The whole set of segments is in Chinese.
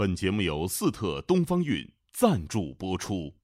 本节目由四特东方韵赞助播出。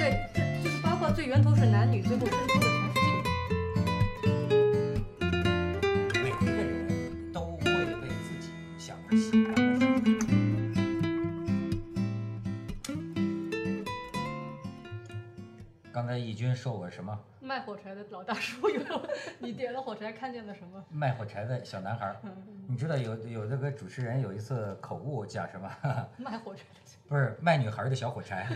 对，这就是包括最源头是男女，最后生出的才是说我什么？卖火柴的老大叔有，你点了火柴看见了什么？卖火柴的小男孩。你知道有有这个主持人有一次口误讲什么？卖火柴的。不是卖女孩的小火柴，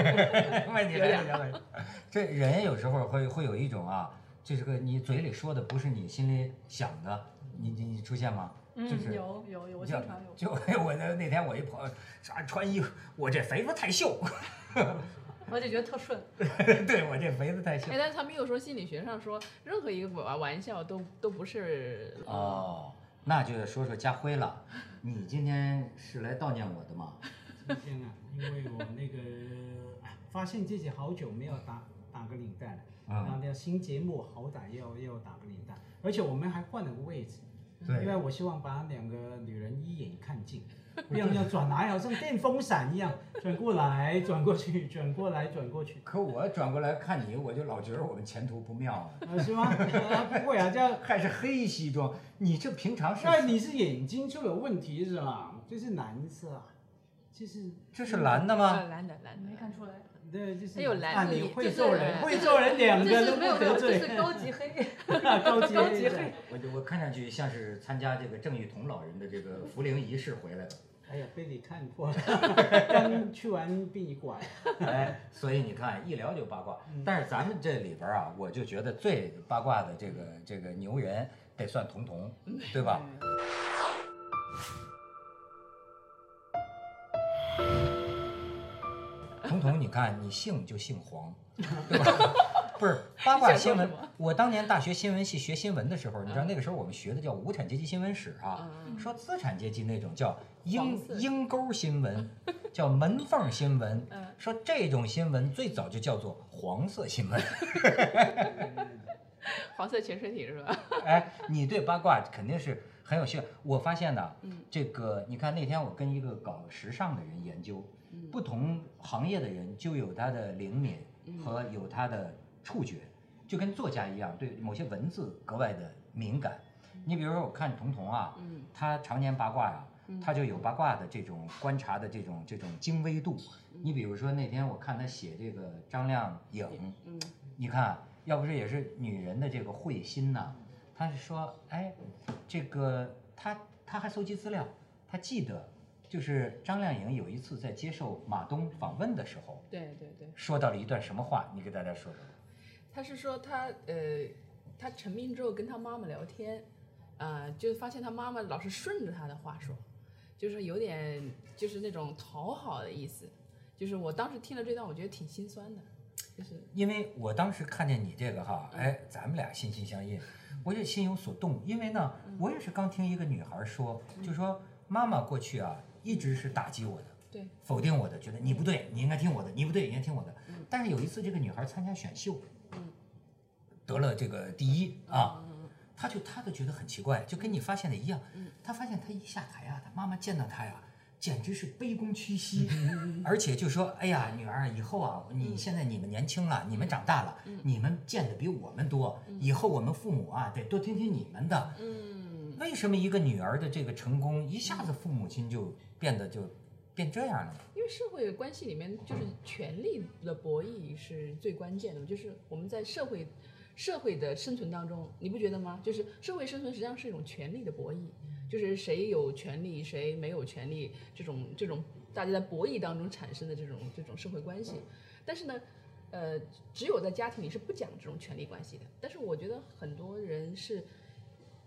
卖女孩的小火柴。这人有时候会会有一种啊，就是个你嘴里说的不是你心里想的，你你你出现吗？嗯就是有有有，我就经常有。就我那那天我一朋友啥穿衣服，我这肥子太秀，我就觉得特顺。对我这肥子太秀哎，。但是他们又说心理学上说任何一个玩玩笑都都不是哦，那就说说家辉了，你今天是来悼念我的吗？今天啊，因为我那个哎发现自己好久没有打打个领带了，嗯然后要新节目好歹要要打个领带，而且我们还换了个位置，对因为我希望把两个女人一眼看尽，不要要转来，好像电风扇一样 转过来转过去，转过来转过去，可我转过来看你，我就老觉得我们前途不妙啊。啊是吗？啊不会啊，这样。还是黑西装，你这平常是？那你是眼睛出了问题是吧？这是蓝色啊，这是这是蓝的呃吗？蓝的蓝的没。看出来，对，就是它有蓝啊，色你会做人，呃会做人，两个都没有得罪这。是高级黑。高级高级黑黑。我就我看上去像是参加这个郑裕彤老人的这个福灵仪式回来的。哎呀，被你看破了，刚去完殡仪馆。哎，所以你看一聊就八卦。但是咱们这里边啊，我就觉得最八卦的这个这个牛人得算童彤，对吧？彤彤，你看你姓就姓黄，对吧？不是八卦新闻。我当年大学新闻系学新闻的时候，你知道那个时候我们学的叫无产阶级新闻史啊，嗯说资产阶级那种叫鹰鹰钩新闻，叫门缝新闻嗯，说这种新闻最早就叫做黄色新闻。黄色潜水艇是吧？哎，你对八卦肯定是很有兴趣。我发现呢，嗯这个你看那天我跟一个搞时尚的人研究，嗯不同行业的人就有他的灵敏嗯和有他的触觉，就跟作家一样，对某些文字格外的敏感。你比如说，我看童童啊，嗯。他常年八卦呀、他就有八卦的这种观察的这种这种精微度。你比如说那天我看他写这个张靓颖，嗯。你看，要不是也是女人的这个慧心呐，他是说，哎，这个他他还搜集资料，他记得就是张靓颖有一次在接受马东访问的时候，对对对，说到了一段什么话，你给大家说说。他是说他呃，他成名之后跟他妈妈聊天，啊、就发现他妈妈老是顺着他的话说，就是有点就是那种讨好的意思。就是我当时听了这段，我觉得挺心酸的，就是因为我当时看见你这个哈，哎，咱们俩心心相印，我也心有所动。因为呢，我也是刚听一个女孩说，就说妈妈过去啊一直是打击我的，对，否定我的，觉得你不对，你应该听我的，你不对，你应该听我的。但是有一次，这个女孩参加选秀，得了这个第一啊，她就她就觉得很奇怪，就跟你发现的一样，她发现她一下台啊，她妈妈见到她呀。简直是卑躬屈膝，而且就说：“哎呀，女儿，以后啊，你现在你们年轻了，你们长大了，你们见的比我们多，以后我们父母啊，得多听听你们的。”嗯，为什么一个女儿的这个成功，一下子父母亲就变得就变这样了？因为社会关系里面就是权力的博弈是最关键的，就是我们在社会社会的生存当中，你不觉得吗？就是社会生存实际上是一种权力的博弈，就是谁有权利，谁没有权利，这种这种大家在博弈当中产生的这种这种社会关系。但是呢，呃，只有在家庭里是不讲这种权力关系的。但是我觉得很多人是，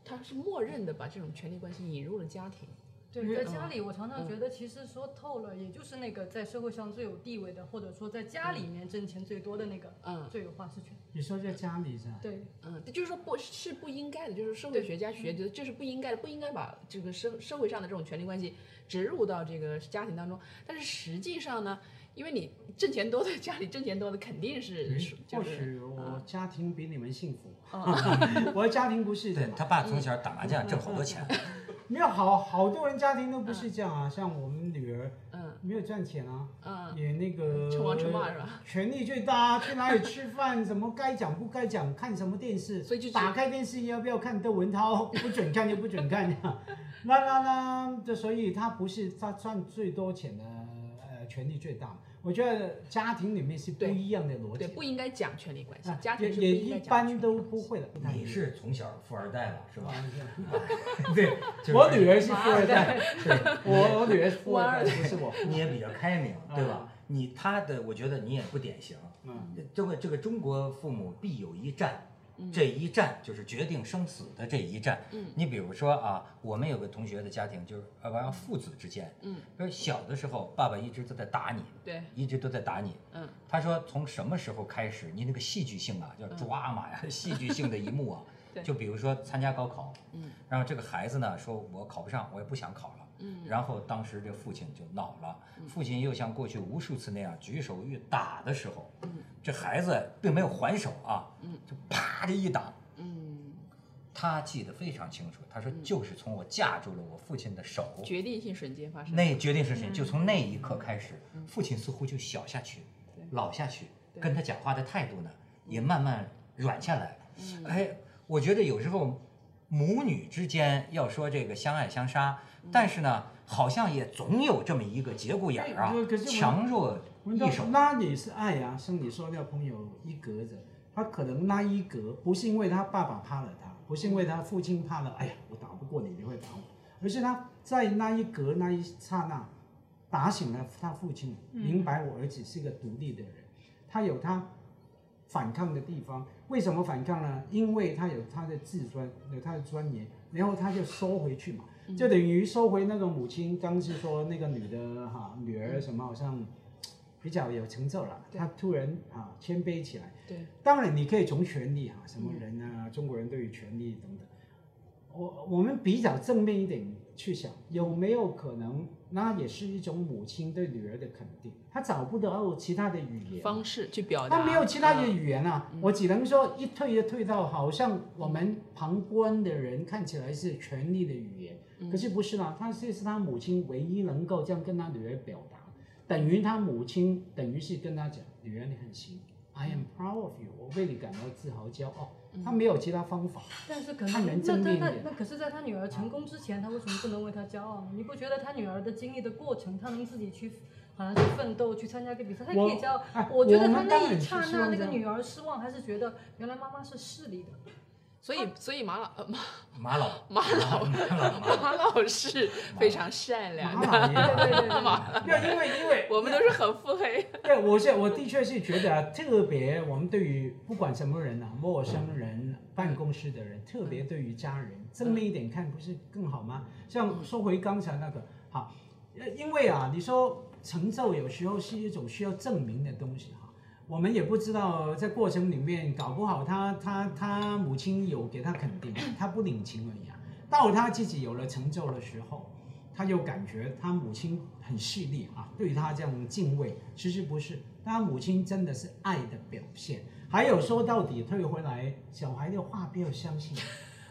他是默认的把这种权力关系引入了家庭。对，在家里，我常常觉得，其实说透了，也就是那个在社会上最有地位的，或者说在家里面挣钱最多的那个，嗯最有话事权。你说在家里是吧？对，嗯，就是说不是不应该的，就是社会学家学觉得这是不应该的，不应该把这个社社会上的这种权力关系植入到这个家庭当中。但是实际上呢，因为你挣钱多的家里挣钱多的肯定是或是许我家庭比你们幸福，嗯 我的家庭不是的对他爸从小打麻将挣好多钱，没有好好多人家庭都不是这样啊，像我们女儿嗯。没有赚钱啊，嗯。也那个称王称霸是吧？权力最大，去哪里吃饭，什么该讲不该讲，看什么电视，所以就打开电视要不要看窦文涛，不准看就不准看。那那那，这所以他不是他赚最多钱的，呃，权力最大。我觉得家庭里面是不一样的逻辑对，辑，不应该讲权力关系啊，家庭也也一般都不会的。你是从小富二代吧，是吧？啊 对，就是我女儿是富二代，我我女儿是富二代，不是我。你也比较开明，对吧？你他的，我觉得你也不典型。嗯，这个这个中国父母必有一战，嗯这一战就是决定生死的这一战。嗯你比如说啊，我们有个同学的家庭就是呃，完了父子之间，嗯，说小的时候爸爸一直都在打你，对，一直都在打你。嗯他说从什么时候开始，你那个戏剧性啊，叫抓马呀，戏剧性的一幕啊 对，就比如说参加高考，嗯，然后这个孩子呢说我考不上，我也不想考了。嗯。然后当时这父亲就恼了，父亲又像过去无数次那样举手欲打的时候，这孩子并没有还手啊，就啪的一打，嗯，他记得非常清楚，他说就是从我架住了我父亲的手，决定性瞬间发生。那决定瞬间？就从那一刻开始，父亲似乎就小下去、老下去，跟他讲话的态度呢也慢慢软下来。嗯。哎，我觉得有时候母女之间要说这个相爱相杀，但是呢，好像也总有这么一个节骨眼儿啊强弱一手。那也是爱啊，像你说那朋友一格子，他可能那一格不是因为他爸爸怕了他，不是因为他父亲怕了，哎呀，我打不过你，你会打我，而是他在那一格那一刹那，打醒了他父亲，明白我儿子是个独立的人，他有他反抗的地方。为什么反抗呢？因为他有他的自尊，有他的尊严，然后他就收回去嘛，就等于收回那个母亲。刚是说那个女的哈，女儿什么好像比较有成就了，她突然啊谦卑起来。对，当然你可以从权力啊，什么人啊，中国人对于权力等等，我我们比较正面一点去想，有没有可能，那也是一种母亲对女儿的肯定，她找不到其他的语言，方式去表达。她没有其他的嗯语言啊，我只能说一退就退到好像我们旁观的人看起来是权力的语言，可是不是啦，他这是他母亲唯一能够这样跟他女儿表达，等于他母亲等于是跟他讲，女儿你很行，I am proud of you，我为你感到自豪骄傲，他没有其他方法，但是可他能能那那那正面一点那可是，在他女儿成功之前，他为什么不能为他骄傲呢？你不觉得他女儿的经历的过程，他能自己去，好像去奋斗，去参加个比赛，他可以骄傲哎。我觉得我他那一刹那，那个女儿失望，还是觉得原来妈妈是势利的。所以所以马老呃马马老马老马老马老马老是非常善良的，马老爷，对对对对马对，因为因为我们都是很腹黑。对，我是我的确是觉得啊，特别我们对于不管什么人啊，陌生人、办公室的人，特别对于家人，正面一点看不是更好吗？像说回刚才那个，好，呃因为啊，你说成就有时候是一种需要证明的东西哈。我们也不知道在过程里面，搞不好他他他母亲有给他肯定，他不领情而已啊。到他自己有了成就的时候，他就感觉他母亲很势利啊，对他这样敬畏，其实不是，他母亲真的是爱的表现。还有说到底退回来，小孩的话不要相信。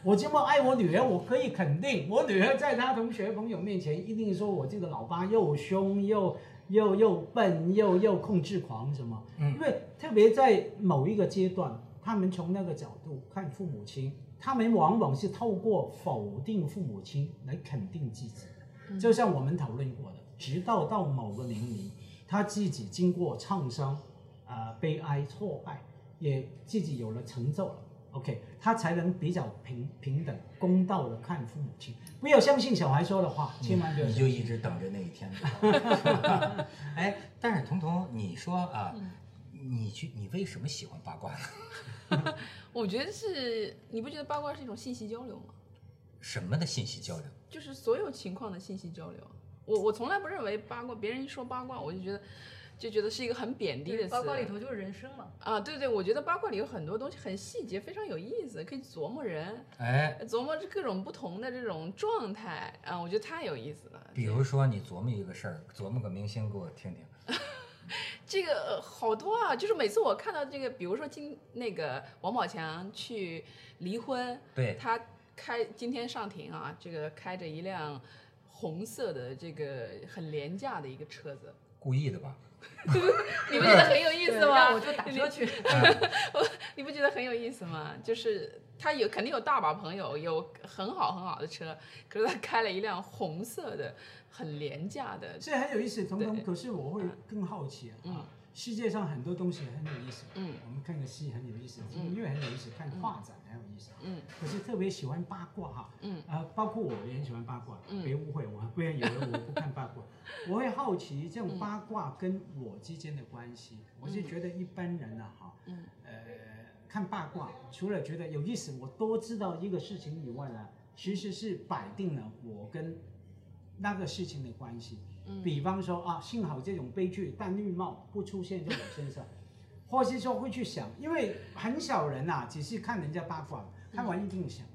我这么爱我女儿，我可以肯定，我女儿在她同学朋友面前一定说我这个老爸又凶又又又笨又又控制狂什么。嗯因为特别在某一个阶段，他们从那个角度看父母亲，他们往往是透过否定父母亲来肯定自己。就像我们讨论过的，直到到某个年龄，他自己经过创伤、啊、悲哀、挫败，也自己有了成就了，OK，他才能比较平平等、公道的看父母亲。不要相信小孩说的话，千万不要你。就一直等着那一天，哎，但是彤彤，你说啊，你去，你为什么喜欢八卦呢？我觉得是，你不觉得八卦是一种信息交流吗？什么的信息交流？就是所有情况的信息交流。我我从来不认为八卦，别人一说八卦，我就觉得就觉得是一个很贬低的词。八卦里头就是人生嘛。啊，对对，我觉得八卦里有很多东西很细节，非常有意思，可以琢磨人，哎，琢磨各种不同的这种状态啊，我觉得太有意思了。比如说你琢磨一个事儿，琢磨个明星给我听听。这个呃好多啊，就是每次我看到这个，比如说今那个王宝强去离婚，对，他开今天上庭啊，这个开着一辆红色的这个很廉价的一个车子，故意的吧？你不觉得很有意思吗？我就打车去。你不觉得很有意思吗？就是他有肯定有大把朋友，有很好很好的车，可是他开了一辆红色的很廉价的，这很有意思，彤彤。可是我会更好奇啊，嗯世界上很多东西很有意思，嗯。我们看个戏很有意思，听音乐很有意思，看画展很有意思，嗯。可是特别喜欢八卦哈，嗯。啊，包括我也很喜欢八卦，嗯。别误会我，不要以为我不看八卦，我会好奇这种八卦跟我之间的关系，我是觉得一般人啊哈，嗯。呃，看八卦除了觉得有意思，我多知道一个事情以外呢，其实是摆定了我跟那个事情的关系。嗯。比方说啊，幸好这种悲剧戴绿帽不出现在我身上，或是说会去想，因为很少人呐、只是看人家八卦，看完一定想，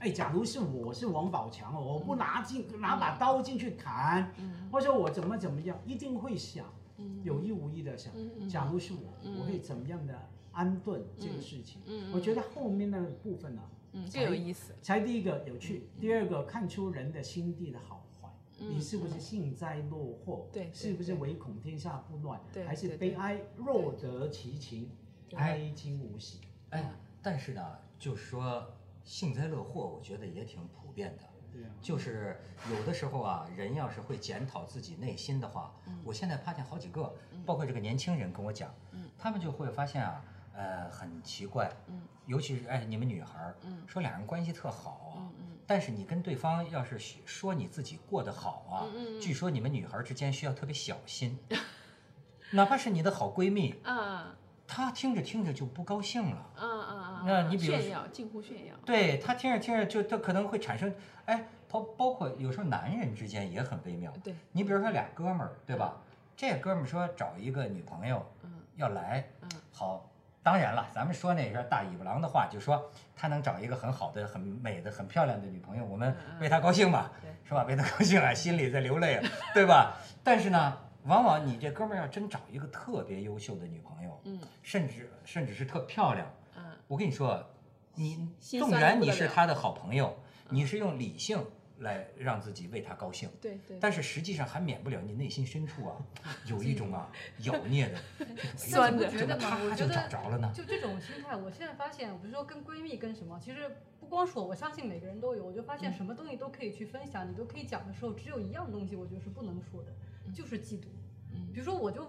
哎，假如是我是王宝强哦，我不拿进拿把刀进去砍，嗯或者我怎么怎么样，一定会想，嗯。有意无意的想，假如是我，嗯。我会怎么样的安顿这个事情？嗯，我觉得后面那个部分呢、嗯更有意思，才第一个有趣，第二个看出人的心地的好坏。嗯你是不是幸灾乐祸？对对是不是唯恐天下不乱？对还是悲哀若得其情，哀今无喜？哎，但是呢，就是说幸灾乐祸，我觉得也挺普遍的。对啊，就是有的时候啊，人要是会检讨自己内心的话，我现在发现好几个，包括这个年轻人跟我讲，他们就会发现啊，呃，很奇怪，尤其是哎，你们女孩儿，说俩人关系特好啊，但是你跟对方要是说你自己过得好啊，据说你们女孩儿之间需要特别小心，哪怕是你的好闺蜜，嗯她听着听着就不高兴了。嗯嗯嗯，那你比如说炫耀，近乎炫耀，对她听着听着就她可能会产生，哎，包包括有时候男人之间也很微妙。对，你比如说俩哥们儿，对吧？这哥们儿说找一个女朋友，嗯要来，嗯好，当然了，咱们说那个大尾巴狼的话，就说他能找一个很好的、很美的、很漂亮的女朋友，我们为他高兴嘛，对。是吧？为他高兴啊，心里在流泪啊，对吧？但是呢，往往你这哥们儿要真找一个特别优秀的女朋友，嗯甚至甚至是特漂亮，嗯。我跟你说，你纵然你是他的好朋友，你是用理性来让自己为他高兴，对对，但是实际上还免不了你内心深处啊，有一种啊妖孽的酸的但是你觉得吗？我就觉得找着了呢。就这种心态，我现在发现，比如说跟闺蜜跟什么，其实不光是我，我相信每个人都有。我就发现什么东西都可以去分享，你都可以讲的时候，只有一样东西我觉得是不能说的，就是嫉妒。比如说我就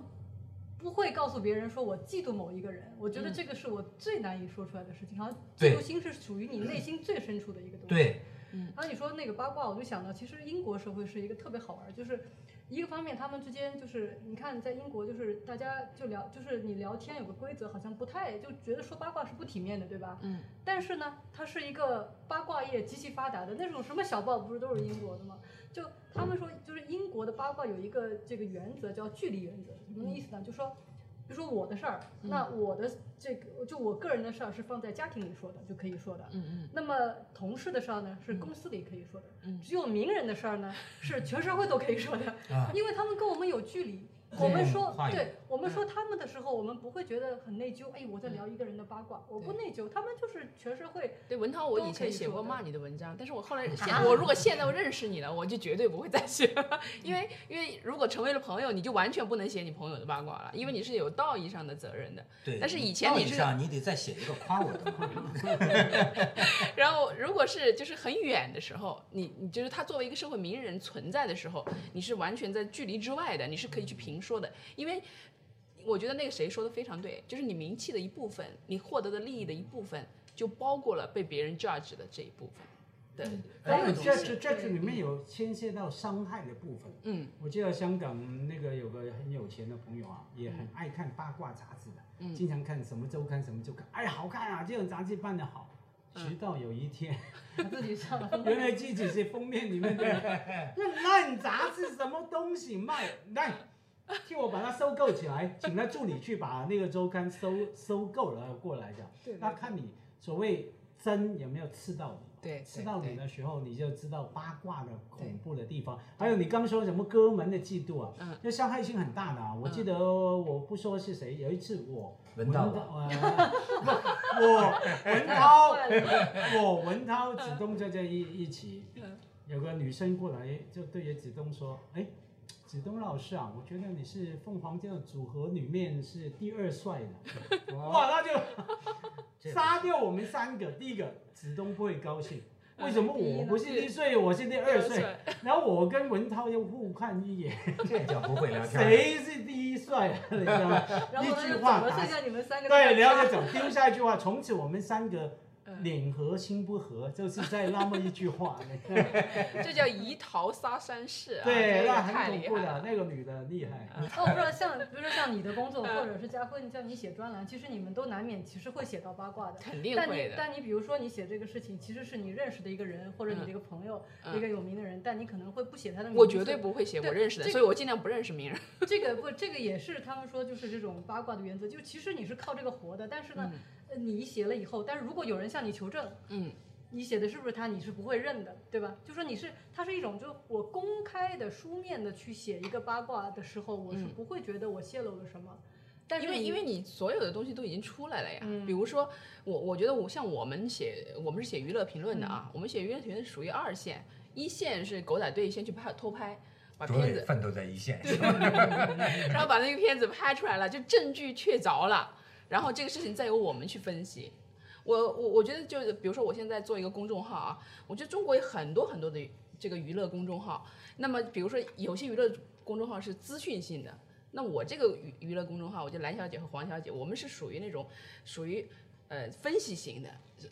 不会告诉别人说我嫉妒某一个人，我觉得这个是我最难以说出来的事情。好像嫉妒心是属于你内心最深处的一个东西。对，然后你说那个八卦，我就想到，其实英国社会是一个特别好玩儿，就是一个方面，他们之间就是你看，在英国就是大家就聊，就是你聊天有个规则，好像不太就觉得说八卦是不体面的，对吧？嗯。但是呢，它是一个八卦业极其发达的那种，什么小报不是都是英国的吗？就他们说，就是英国的八卦有一个这个原则叫距离原则，什么意思呢？就说。比如说我的事儿，那我的这个就我个人的事儿是放在家庭里说的，就可以说的。嗯嗯那么同事的事儿呢，是公司里可以说的；嗯只有名人的事儿呢，是全社会都可以说的，啊因为他们跟我们有距离。对我们说对我们说他们的时候，我们不会觉得很内疚。哎，我在聊一个人的八卦，我不内疚。他们就是全社会，对，文涛，我以前写过骂你的文章，但是我后来 现我如果现在我认识你了，我就绝对不会再写了，因为因为如果成为了朋友，你就完全不能写你朋友的八卦了，因为你是有道义上的责任的。对，但是以前道义你是上你得再写一个夸我的嘛，然后如果是就是很远的时候，你你就是他作为一个社会名人存在的时候，你是完全在距离之外的，你是可以去评说的，因为我觉得那个谁说的非常对，就是你名气的一部分，你获得的利益的一部分。就包括了被别人 judge 的这一部分对还有的东 judge。judge 里面有牵涉到伤害的部分。嗯我记得香港那个有个很有钱的朋友啊，也很爱看八卦杂志的，嗯经常看什么周刊什么周刊，哎，好看啊，这种杂志办得好。直到有一天，他自己上了原来自己是封面里面的 那烂杂志，什么东西卖？来，替我把它收购起来，请他助理去把那个周刊收收购了过来的。对对那看你所谓针有没有刺到你。对，刺到你的时候，你就知道八卦的恐怖的地方。还有你刚说什么哥们的嫉妒啊，嗯那伤害性很大的啊。我记得我不说是谁，有一次我文涛呃，我文涛，我文涛、子东在这一一起，嗯有个女生过来就对着子东说：“哎，子东老师啊，我觉得你是凤凰这个组合里面是第二帅的。”哇，那就这杀掉我们三个。第一个，子东不会高兴。为什么我不是第一岁，我是第二岁？然后我跟文涛又互看一眼，这叫不会聊天。谁是第一帅啊？你知道吗？然后呢，一句就话打，剩下你们三个对，然然后就走，丢下一句话，从此我们三个嗯脸和心不和，就是在那么一句话。这叫移桃杀三式啊！对，那很恐怖的，厉害了。那个女的厉害。那我不知道像，比如说像你的工作，或者是佳慧叫你写专栏，其实你们都难免其实会写到八卦的。肯定但你会的。但你比如说你写这个事情，其实是你认识的一个人，或者你这个朋友，嗯一个有名的人，但你可能会不写他的名字。我绝对不会写我认识的，所以我尽量不认识名人。这个不，这个也是他们说就是这种八卦的原则，就其实你是靠这个活的，但是呢，呃你写了以后，但是如果有人向你求证，嗯，你写的是不是他，你是不会认的，对吧？就说你是，它是一种，就我公开的书面的去写一个八卦的时候，我是不会觉得我泄露了什么，但是因为因为你所有的东西都已经出来了呀。嗯比如说我我觉得我像我们写我们是写娱乐评论的啊，嗯我们写娱乐评论属于二线，一线是狗仔队先去拍偷拍。把片子，奋斗在一线，然后把那个片子拍出来了，就证据确凿了，然后这个事情再由我们去分析。我我我觉得就是，比如说我现在做一个公众号啊，我觉得中国有很多很多的这个娱乐公众号。那么比如说有些娱乐公众号是资讯性的，那我这个娱娱乐公众号，我觉得蓝小姐和黄小姐，我们是属于那种属于呃分析型的，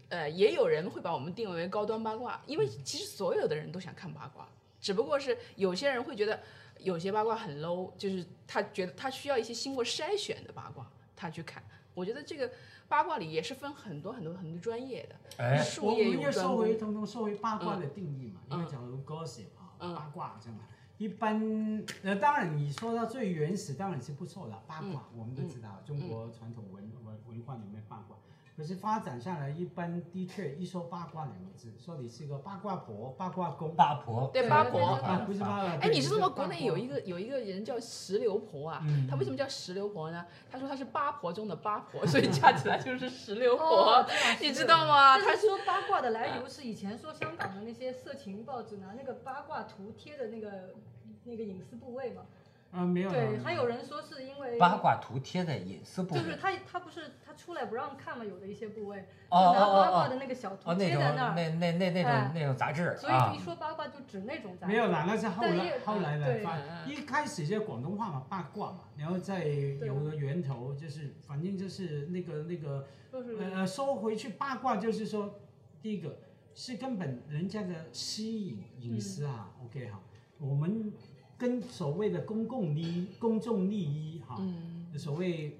呃也有人会把我们定位为高端八卦，因为其实所有的人都想看八卦，只不过是有些人会觉得有些八卦很 low，就是他觉得他需要一些经过筛选的八卦，他去看。我觉得这个八卦里也是分很多很多很多专业的，哎，术业我们要有专攻说回，通通说回八卦的定义嘛，嗯因为假如 gossip 啊，嗯八卦这样，一般呃，当然你说到最原始当然是不错的八卦，我们都知道中国传统文文文化里面八卦。可是发展下来，一般的确一说八卦两个字，说你是个八卦婆、八卦公，八婆，对八婆。啊，不是八卦。哎，你知道吗？国内有一个有一个人叫石榴婆啊，嗯她为什么叫石榴婆呢？她说她是八婆中的八婆，所以加起来就是石榴婆你知道吗？她是说八卦的来由是以前说香港的那些色情报纸拿那个八卦图贴的那个那个隐私部位嘛。啊，没有。对，还有人说是因为八卦图贴在隐私部位，就是他他不是他出来不让看嘛，有的一些部位，哦就拿八卦的那个小哦，图贴在那儿，那那那那哎。种那种杂志所以一，说八卦就指那种杂志。没有啦，那是后来后来来对。发嗯，一开始就广东话嘛，八卦嘛，然后再有个源头，就是反正就是那个那个呃呃说回去八卦，就是说第一个是根本人家的吸引隐私啊、o k 哈，我们跟所谓的公共利益、公众利益哈，嗯。所谓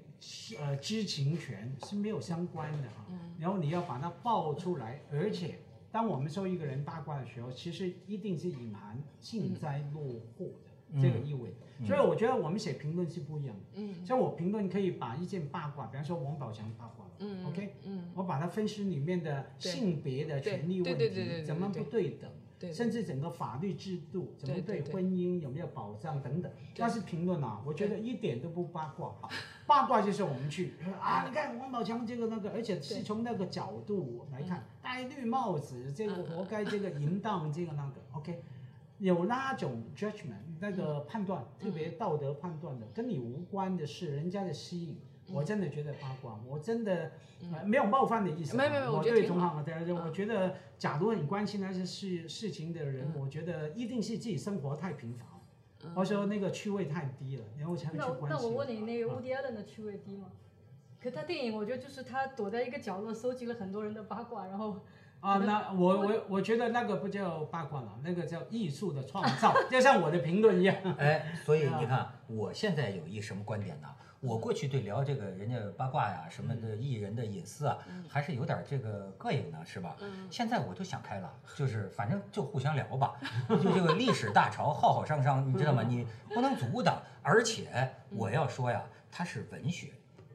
呃知情权是没有相关的哈。嗯。然后你要把它爆出来，而且当我们说一个人八卦的时候，其实一定是隐含幸灾乐祸的这个意味。所以我觉得我们写评论是不一样的。嗯。像我评论可以把一件八卦，比方说王宝强八卦嗯，OK，嗯，我把它分析里面的性别的权利问题怎么不对等，对，甚至整个法律制度怎么对婚姻有没有保障等等，对。那是评论啊，我觉得一点都不八卦哈。八卦就是我们去 啊，你看王宝强这个那个，而且是从那个角度来看，戴绿帽子这个活该，这个淫荡这个那个，OK。有那种 judgment 那个判断，特别道德判断的，跟你无关的是人家的吸引，我真的觉得八卦，我真的、呃、没有冒犯的意思啊，没有没有我我觉得挺好对同行的，对我觉得假如很关心那些事事情的人，嗯我觉得一定是自己生活太平凡了，或者说那个趣味太低了，然后才会关心。那我问你，那个啊 Woody Allen 的趣味低吗？可他电影，我觉得就是他躲在一个角落，搜集了很多人的八卦，然后啊，那我我我觉得那个不叫八卦了，那个叫艺术的创造，就像我的评论一样。哎，所以你看，我现在有一什么观点呢？我过去对聊这个人家八卦呀什么的艺人的隐私啊，还是有点这个膈应的，是吧？现在我都想开了，就是反正就互相聊吧。就这个历史大潮浩浩汤汤，你知道吗？你不能阻挡。而且我要说呀，它是文学。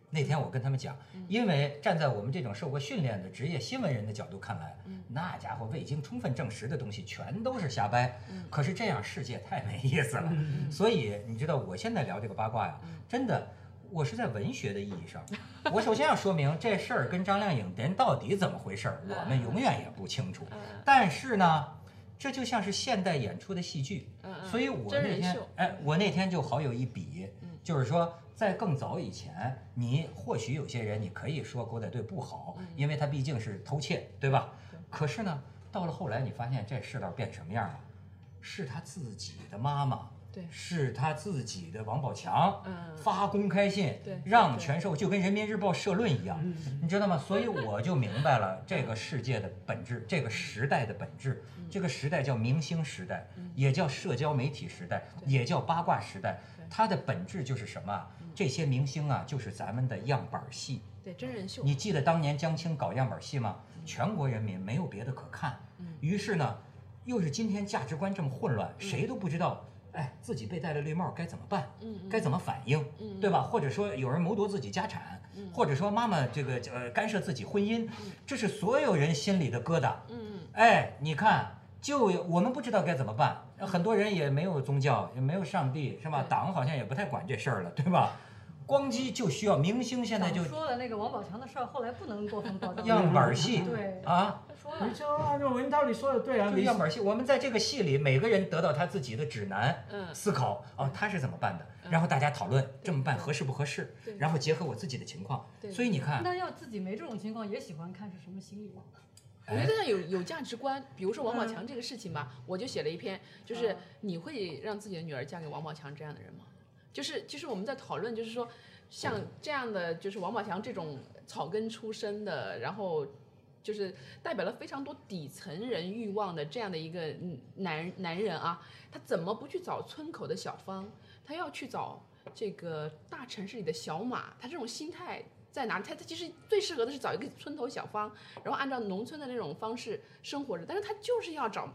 那天我跟他们讲，因为站在我们这种受过训练的职业新闻人的角度看来，那家伙未经充分证实的东西全都是瞎掰。可是这样世界太没意思了。所以你知道，我现在聊这个八卦呀，真的。我是在文学的意义上，我首先要说明这事儿跟张靓颖人到底怎么回事儿，我们永远也不清楚。但是呢，这就像是现代演出的戏剧，所以我那天，哎，我那天就好有一比，就是说在更早以前，你或许有些人你可以说狗仔队不好，因为他毕竟是偷窃，对吧？可是呢，到了后来你发现这世道变什么样了？是他自己的妈妈。是他自己的王宝强发公开信，让全社会就跟人民日报社论一样，你知道吗？所以我就明白了这个世界的本质，这个时代的本质。这个时代叫明星时代，也叫社交媒体时代，也叫八卦时代。它的本质就是什么？这些明星啊，就是咱们的样板戏，对真人秀。你记得当年江青搞样板戏吗？全国人民没有别的可看，于是呢，又是今天价值观这么混乱，谁都不知道。哎，自己被戴了绿帽该怎么办？嗯，该怎么反应？嗯，对吧？或者说有人谋夺自己家产，嗯，或者说妈妈这个呃干涉自己婚姻，这是所有人心里的疙瘩。嗯，哎，你看，就我们不知道该怎么办，很多人也没有宗教，也没有上帝，是吧？党好像也不太管这事儿了，对吧？光机就需要明星，现在就说了那个王宝强的事儿，后来不能过分报道。样板戏，对。啊。你就按照文涛你说的对啊，样板戏，我们在这个戏里，每个人得到他自己的指南，思考哦，他是怎么办的，然后大家讨论这么办合适不合适，然后结合我自己的情况，所以你看，那要自己没这种情况也喜欢看是什么心理吗？我觉得他有有价值观，比如说王宝强这个事情吧，我就写了一篇，就是你会让自己的女儿嫁给王宝强这样的人吗？就是就是我们在讨论，就是说像这样的，就是王宝强这种草根出身的，然后。就是代表了非常多底层人欲望的这样的一个男男人啊，他怎么不去找村口的小芳，他要去找这个大城市里的小马？他这种心态在哪里？他他其实最适合的是找一个村头小芳，然后按照农村的那种方式生活着，但是他就是要找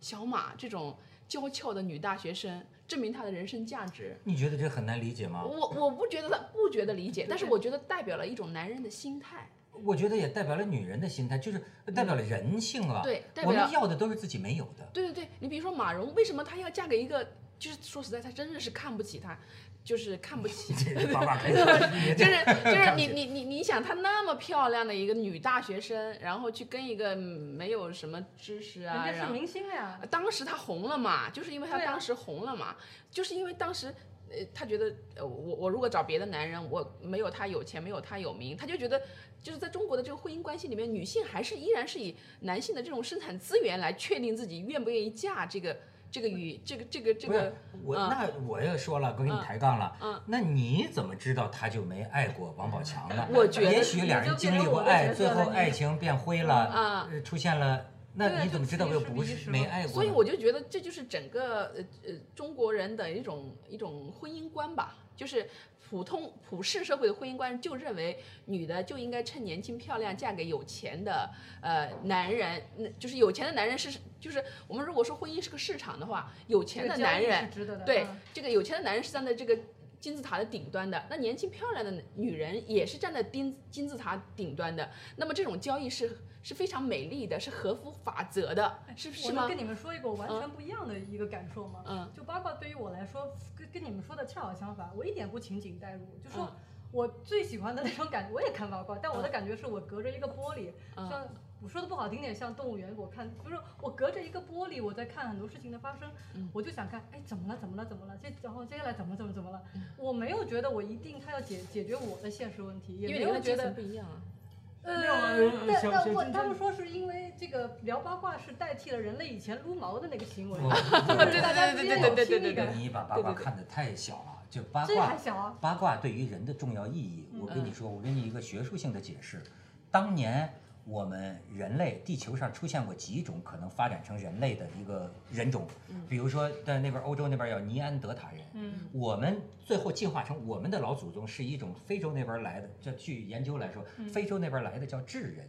小马这种娇俏的女大学生，证明他的人生价值。你觉得这很难理解吗？我我不觉得他不觉得理解，但是我觉得代表了一种男人的心态。我觉得也代表了女人的心态，就是代表了人性啊。对，我们要的都是自己没有的。对对对，你比如说马蓉，为什么她要嫁给一个？就是说实在，她真的是看不起她，就是看不起。就是就是你你你你想，她那么漂亮的一个女大学生，然后去跟一个没有什么知识啊，人家是明星呀。当时她红了嘛，就是因为她当时红了嘛，就是因为当时。呃，她觉得，呃，我我如果找别的男人，我没有他有钱，没有他有名，她就觉得，就是在中国的这个婚姻关系里面，女性还是依然是以男性的这种生产资源来确定自己愿不愿意嫁这个这个与这个这个这个。我那我要说了，跟你抬杠了。嗯。那你怎么知道他就没爱过王宝强呢？我觉得也许俩人经历过爱，最后爱情变灰了，啊，出现了。那你怎么知道又不是没爱过？所以我就觉得这就是整个呃呃中国人的一种一种婚姻观吧，就是普通普世社会的婚姻观就认为女的就应该趁年轻漂亮嫁给有钱的呃男人，那就是有钱的男人是就是我们如果说婚姻是个市场的话，有钱的男人对这个有钱的男人是站在这个金字塔的顶端的，那年轻漂亮的女人也是站在金金字塔顶端的，那么这种交易是。是非常美丽的，是合乎法则的，是不是吗？我能跟你们说一个完全不一样的一个感受吗？嗯，就八卦对于我来说，跟跟你们说的恰好相反，我一点不情景代入。就说我最喜欢的那种感觉，我也看八卦，但我的感觉是我隔着一个玻璃，像我说的不好听点，像动物园，我看，比如说我隔着一个玻璃，我在看很多事情的发生，我就想看，哎，怎么了？怎么了？怎么了？接然后接下来怎么怎么怎么了？我没有觉得我一定他要解解决我的现实问题，也没有觉得不一样啊。没有但小但我他们说是因为这个聊八卦是代替了人类以前撸毛的那个行为，我就是大家之间有对对对对亲密感。你把八卦对对对看得太小了，就八这卦还小啊，八卦对于人的重要意义，我跟你说，我给你一个学术性的解释。当年我们人类地球上出现过几种可能发展成人类的一个人种，比如说在那边欧洲那边叫尼安德塔人，嗯，我们最后进化成我们的老祖宗是一种非洲那边来的，这据研究来说，非洲那边来的叫智人。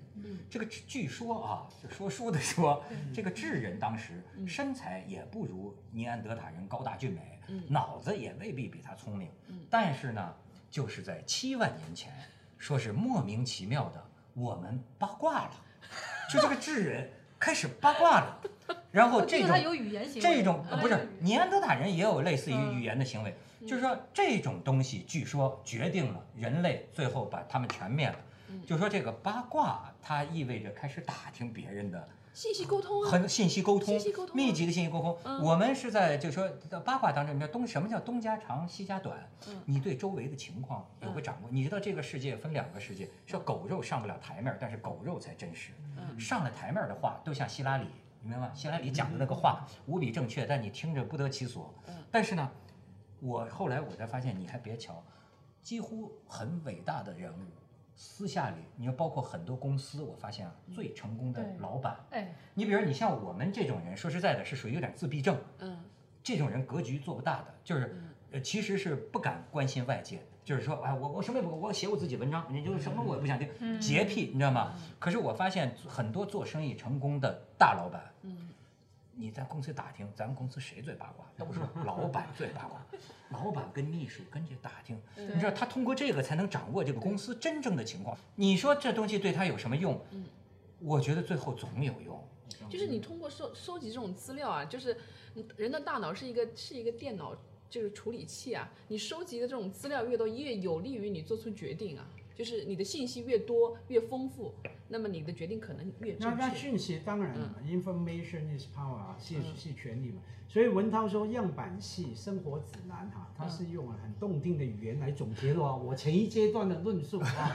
这个据据说啊，就说书的说，这个智人当时身材也不如尼安德塔人高大俊美，脑子也未必比他聪明，但是呢，就是在七万年前，说是莫名其妙的我们八卦了，就这个智人开始八卦了，然后这种他有语言行为，这种不是尼安德塔人也有类似于嗯语言的行为，就是说这种东西据说决定了人类最后把他们全灭了。就说这个八卦，它意味着开始打听别人的信息沟通啊，很信息沟通信息沟，通啊密集的信息沟通。嗯我们是在就说在八卦当中，你知道东什么叫东家长西家短？嗯你对周围的情况有个掌握。你知道这个世界分两个世界，说狗肉上不了台面，但是狗肉才真实。嗯上了台面的话，都像希拉里，你明白吗？希拉里讲的那个话无比正确，但你听着不得其所。嗯但是呢，我后来我才发现，你还别瞧，几乎很伟大的人物。私下里，你要包括很多公司，我发现啊，最成功的老板，哎，你比如你像我们这种人，说实在的，是属于有点自闭症，嗯。这种人格局做不大的，就是呃，其实是不敢关心外界，就是说，哎，我我什么也不，我写我自己文章，你就什么我也不想听，嗯洁癖，你知道吗？可是我发现很多做生意成功的大老板，嗯你在公司打听，咱们公司谁最八卦？都是 老板最八卦，老板跟秘书跟着打听，你知道他通过这个才能掌握这个公司真正的情况。你说这东西对他有什么用？我觉得最后总有用。就是你通过收收集这种资料啊，就是嗯人的大脑是一个是一个电脑，就是处理器啊。你收集的这种资料越多，越有利于你做出决定啊。就是你的信息越多越丰富，那么你的决定可能越那那正确。讯息当然了嘛、i n f o r m a t i o n is power 啊，是嗯是权利嘛。所以文涛说样板戏生活指南哈、他是用了很动听的语言来总结了哦我前一阶段的论述啊。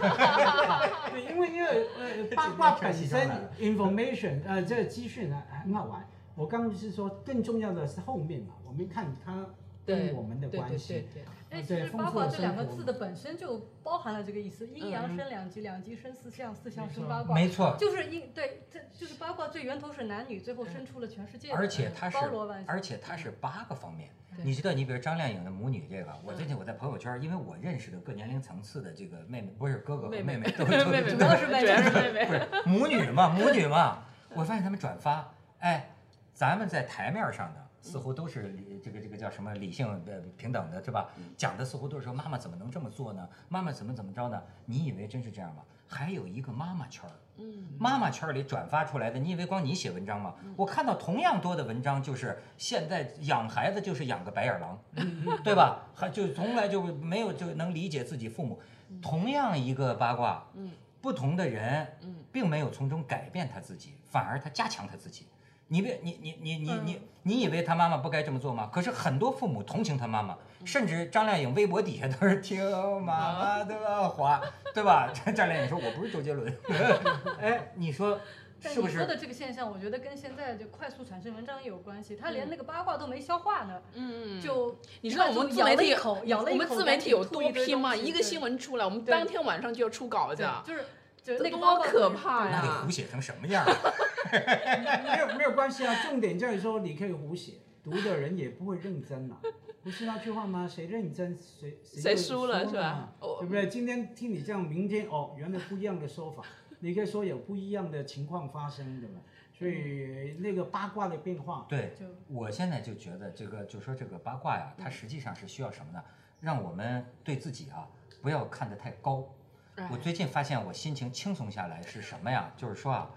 对，因为因为呃八卦本身 information 呃这个资讯呢很好玩。我刚刚是说更重要的是后面嘛，我们看它跟我们的关系。对对对，哎，其实八卦这两个字的本身就包含了这个意思，阴阳嗯生两极，两极生四象，四象生八卦。没错，就是阴对，这就是八卦最源头是男女，最后生出了全世界的，而且它是包罗万。而且它是八个方面。你知道，你比如张靓颖的母女这个，我最近我在朋友圈，因为我认识的各年龄层次的这个妹妹，不是哥哥和妹妹妹 都都妹妹都是妹妹主要是妹妹不。是母女嘛，母女嘛，我发现他们转发，哎，咱们在台面上的似乎都是理这个这个叫什么理性的平等的，对吧？讲的似乎都是说妈妈怎么能这么做呢？妈妈怎么怎么着呢？你以为真是这样吗？还有一个妈妈圈儿，嗯，妈妈圈儿里转发出来的，你以为光你写文章吗？我看到同样多的文章，就是现在养孩子就是养个白眼狼，对吧？还就从来就没有就能理解自己父母。同样一个八卦，嗯，不同的人，嗯，并没有从中改变他自己，反而他加强他自己。你别你你你你你嗯你以为他妈妈不该这么做吗？可是很多父母同情他妈妈，甚至张靓颖微博底下都是听妈妈的话，对吧？张 张靓颖说：“我不是周杰伦。”哎，你说是不是？但你说的这个现象，我觉得跟现在就快速产生文章也有关系。他连那个八卦都没消化呢，嗯，就你知道我们自媒体了一口，咬了我们自媒体有多拼吗？一个新闻出来，我们当天晚上就要出稿子，就是就是这多可怕呀那得胡写成什么样啊？没有没有关系啊，重点在于说你可以胡写，读的人也不会认真啊。不是那句话吗？谁认真谁谁就输了是吧对不对？今天听你这样，明天哦，原来不一样的说法，你可以说有不一样的情况发生，对吧？所以那个八卦的变化，对就，我现在就觉得这个，就说这个八卦呀，它实际上是需要什么呢？让我们对自己啊不要看得太高。哎我最近发现我心情轻松下来是什么呀？就是说啊，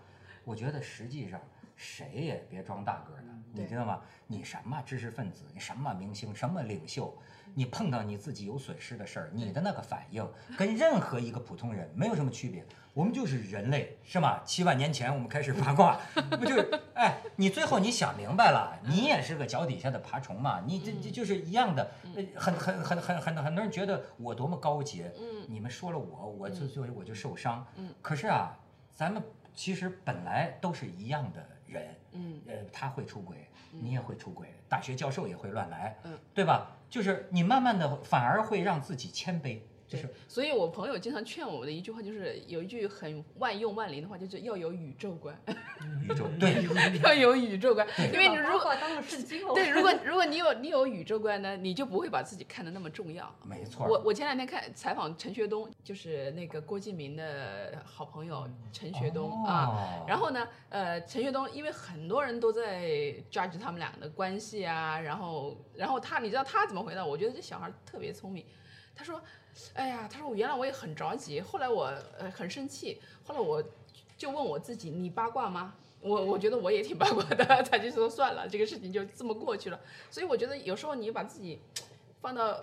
我觉得实际上谁也别装大个儿的，你知道吗？你什么知识分子，你什么明星，什么领袖，你碰到你自己有损失的事儿，你的那个反应跟任何一个普通人没有什么区别。我们就是人类，是吗？七万年前我们开始八卦，不就是？哎，你最后你想明白了，你也是个脚底下的爬虫嘛，你这这就是一样的。呃很很很很很很多人觉得我多么高洁，你们说了我，我就就我就受伤。可是啊，咱们其实本来都是一样的人。嗯，呃，他会出轨，你也会出轨，大学教授也会乱来，嗯，对吧？就是你慢慢的反而会让自己谦卑，就是所以我朋友经常劝我的一句话，就是有一句很万用万灵的话，就是要有宇宙观，宇宙 对要有宇宙观，因为你如果当了圣经了。对，如果 如果你有你有宇宙观呢，你就不会把自己看得那么重要。没错。我我前两天看采访陈学冬，就是那个郭敬明的好朋友陈学冬、啊。哦然后呢，呃，陈学冬因为很多人都在 judge 他们俩的关系啊，然后然后他你知道他怎么回答？我觉得这小孩特别聪明。他说：“哎呀，他说我原来我也很着急，后来我呃很生气，后来我就问我自己，你八卦吗？我我觉得我也挺八卦的，他就说算了，这个事情就这么过去了。所以我觉得有时候你把自己放到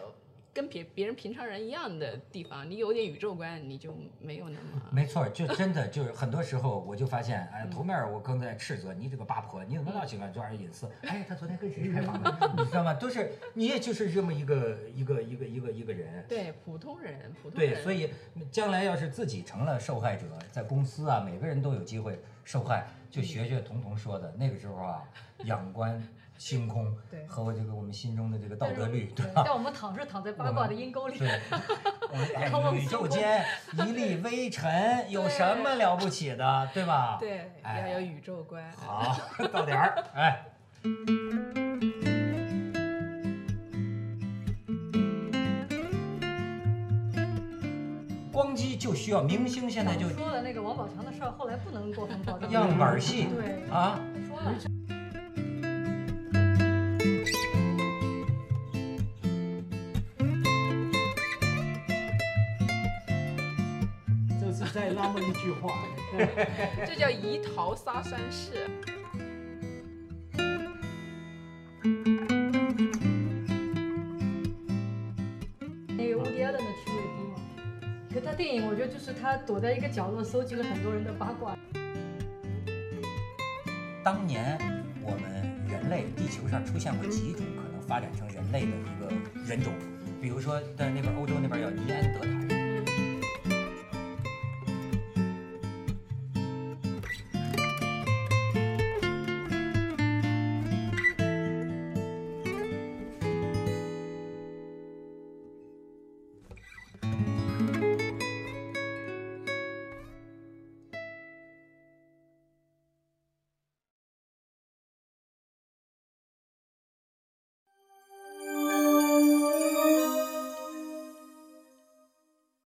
跟别别人平常人一样的地方，你有点宇宙观，你就没有那么没错，就真的就是很多时候我就发现，哎，头面我刚在斥责你这个八婆，你怎么老喜欢抓人隐私？哎，他昨天跟谁开房了？你知道吗？都是你也就是这么一个一个一个一个一个人。对普通人，普通人。对，所以将来要是自己成了受害者，在公司啊，每个人都有机会受害，就学学彤彤说的，那个时候啊，仰观星空对和我这个我们心中的这个道德律，对吧？但我们躺是躺在八卦的阴沟里。对，哎宇宙间一粒 微尘有什么了不起的，对吧？对，哎要有宇宙观。好，到点儿，哎。光机就需要明星，现在就说了那个王宝强的事儿，后来不能过分报道。样板戏对，啊，说了。在那么一句话。这叫移桃撒酸式。那个乌迪艾伦的趣味低嘛，可他电影我觉得就是他躲在一个角落，搜集了很多人的八卦。当年我们人类地球上出现过几种可能发展成人类的一个人种，比如说在那边欧洲那边叫尼安德塔人，